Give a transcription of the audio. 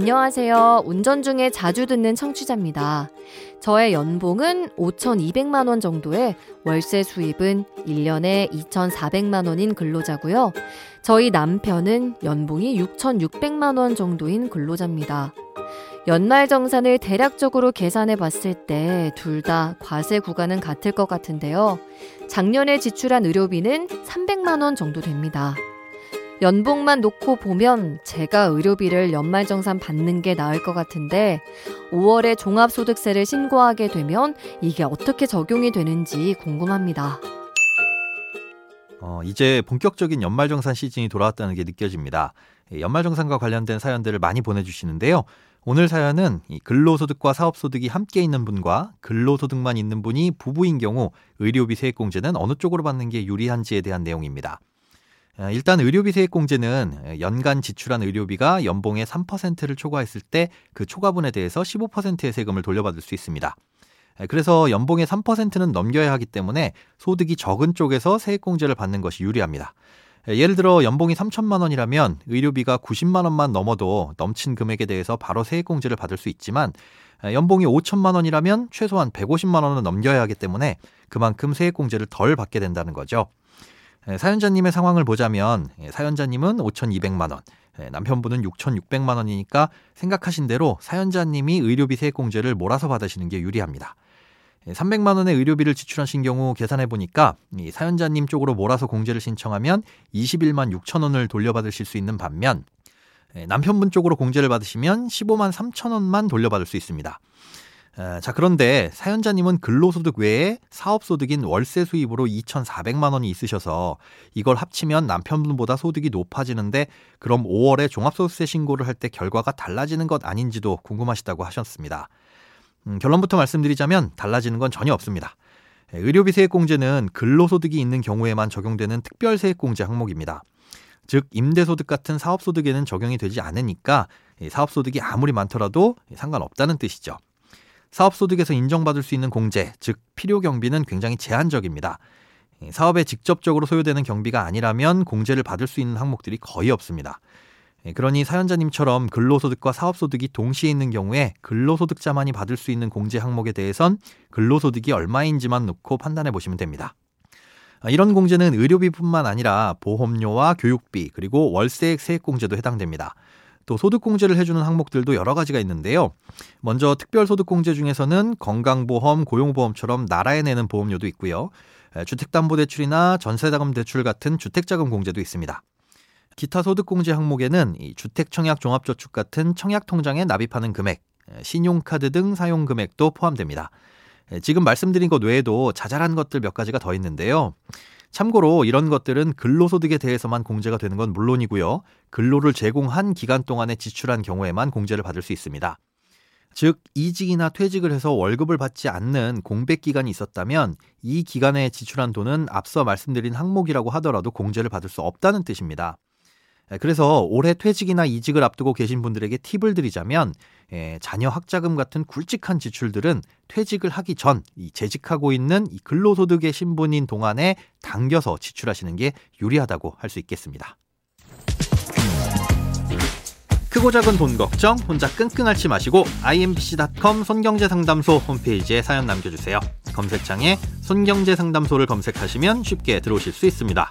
안녕하세요. 운전 중에 자주 듣는 청취자입니다. 저의 연봉은 5,200만 원 정도에 월세 수입은 1년에 2,400만 원인 근로자고요. 저희 남편은 연봉이 6,600만 원 정도인 근로자입니다. 연말 정산을 대략적으로 계산해 봤을 때 둘 다 과세 구간은 같을 것 같은데요. 작년에 지출한 의료비는 300만 원 정도 됩니다. 연봉만 놓고 보면 제가 의료비를 연말정산 받는 게 나을 것 같은데 5월에 종합소득세를 신고하게 되면 이게 어떻게 적용이 되는지 궁금합니다. 어, 이제 본격적인 연말정산 시즌이 돌아왔다는 게 느껴집니다. 연말정산과 관련된 사연들을 많이 보내주시는데요. 오늘 사연은 근로소득과 사업소득이 함께 있는 분과 근로소득만 있는 분이 부부인 경우 의료비 세액공제는 어느 쪽으로 받는 게 유리한지에 대한 내용입니다. 어, 일단 의료비 세액 공제는 연간 지출한 의료비가 연봉의 3%를 초과했을 때 그 초과분에 대해서 15%의 세금을 돌려받을 수 있습니다. 그래서 연봉의 3%는 넘겨야 하기 때문에 소득이 적은 쪽에서 세액 공제를 받는 것이 유리합니다. 예를 들어 연봉이 3천만 원이라면 의료비가 90만 원만 넘어도 넘친 금액에 대해서 바로 세액 공제를 받을 수 있지만 연봉이 5천만 원이라면 최소한 150만 원은 넘겨야 하기 때문에 그만큼 세액 공제를 덜 받게 된다는 거죠. 예, 사연자님의 상황을 보자면 예, 사연자님은 5,200만 원, 예, 남편분은 6,600만 원이니까 생각하신 대로 사연자님이 의료비 세액공제를 몰아서 받으시는 게 유리합니다. 300만 원의 의료비를 지출하신 경우 계산해 보니까 사연자님 쪽으로 몰아서 공제를 신청하면 21만 6천 원을 돌려받으실 수 있는 반면 남편분 쪽으로 공제를 받으시면 15만 3천 원만 돌려받을 수 있습니다. 자, 그런데 사연자님은 근로소득 외에 사업소득인 월세 수입으로 2,400만 원이 있으셔서 이걸 합치면 남편분보다 소득이 높아지는데 그럼 5월에 종합소득세 신고를 할 때 결과가 달라지는 것 아닌지도 궁금하시다고 하셨습니다. 음, 결론부터 말씀드리자면 달라지는 건 전혀 없습니다. 의료비 세액공제는 근로소득이 있는 경우에만 적용되는 특별세액공제 항목입니다. 즉 임대소득 같은 사업소득에는 적용이 되지 않으니까 사업소득이 아무리 많더라도 상관없다는 뜻이죠. 사업소득에서 인정받을 수 있는 공제, 즉 필요 경비는 굉장히 제한적입니다. 사업에 직접적으로 소요되는 경비가 아니라면 공제를 받을 수 있는 항목들이 거의 없습니다. 그러니 사연자님처럼 근로소득과 사업소득이 동시에 있는 경우에 근로소득자만이 받을 수 있는 공제 항목에 대해선 근로소득이 얼마인지만 놓고 판단해 보시면 됩니다. 이런 공제는 의료비뿐만 아니라 보험료와 교육비 그리고 월세액 세액공제도 해당됩니다. 또 소득공제를 해주는 항목들도 여러 가지가 있는데요. 먼저 특별소득공제 중에서는 건강보험, 고용보험처럼 나라에 내는 보험료도 있고요. 주택담보대출이나 전세자금 대출 같은 주택자금 공제도 있습니다. 기타 소득공제 항목에는 주택청약 종합저축 같은 청약통장에 납입하는 금액, 신용카드 등 사용 금액도 포함됩니다. 지금 말씀드린 것 외에도 자잘한 것들 몇 가지가 더 있는데요. 참고로 이런 것들은 근로소득에 대해서만 공제가 되는 건 물론이고요. 근로를 제공한 기간 동안에 지출한 경우에만 공제를 받을 수 있습니다. 즉, 이직이나 퇴직을 해서 월급을 받지 않는 공백 기간이 있었다면 이 기간에 지출한 돈은 앞서 말씀드린 항목이라고 하더라도 공제를 받을 수 없다는 뜻입니다. 그래서 올해 퇴직이나 이직을 앞두고 계신 분들에게 팁을 드리자면 예, 자녀 학자금 같은 굵직한 지출들은 퇴직을 하기 전 재직하고 있는 이 근로소득의 신분인 동안에 당겨서 지출하시는 게 유리하다고 할 수 있겠습니다. 크고 작은 돈 걱정 혼자 끙끙 앓지 마시고 imbc.com 손경제상담소 홈페이지에 사연 남겨주세요. 검색창에 손경제상담소를 검색하시면 쉽게 들어오실 수 있습니다.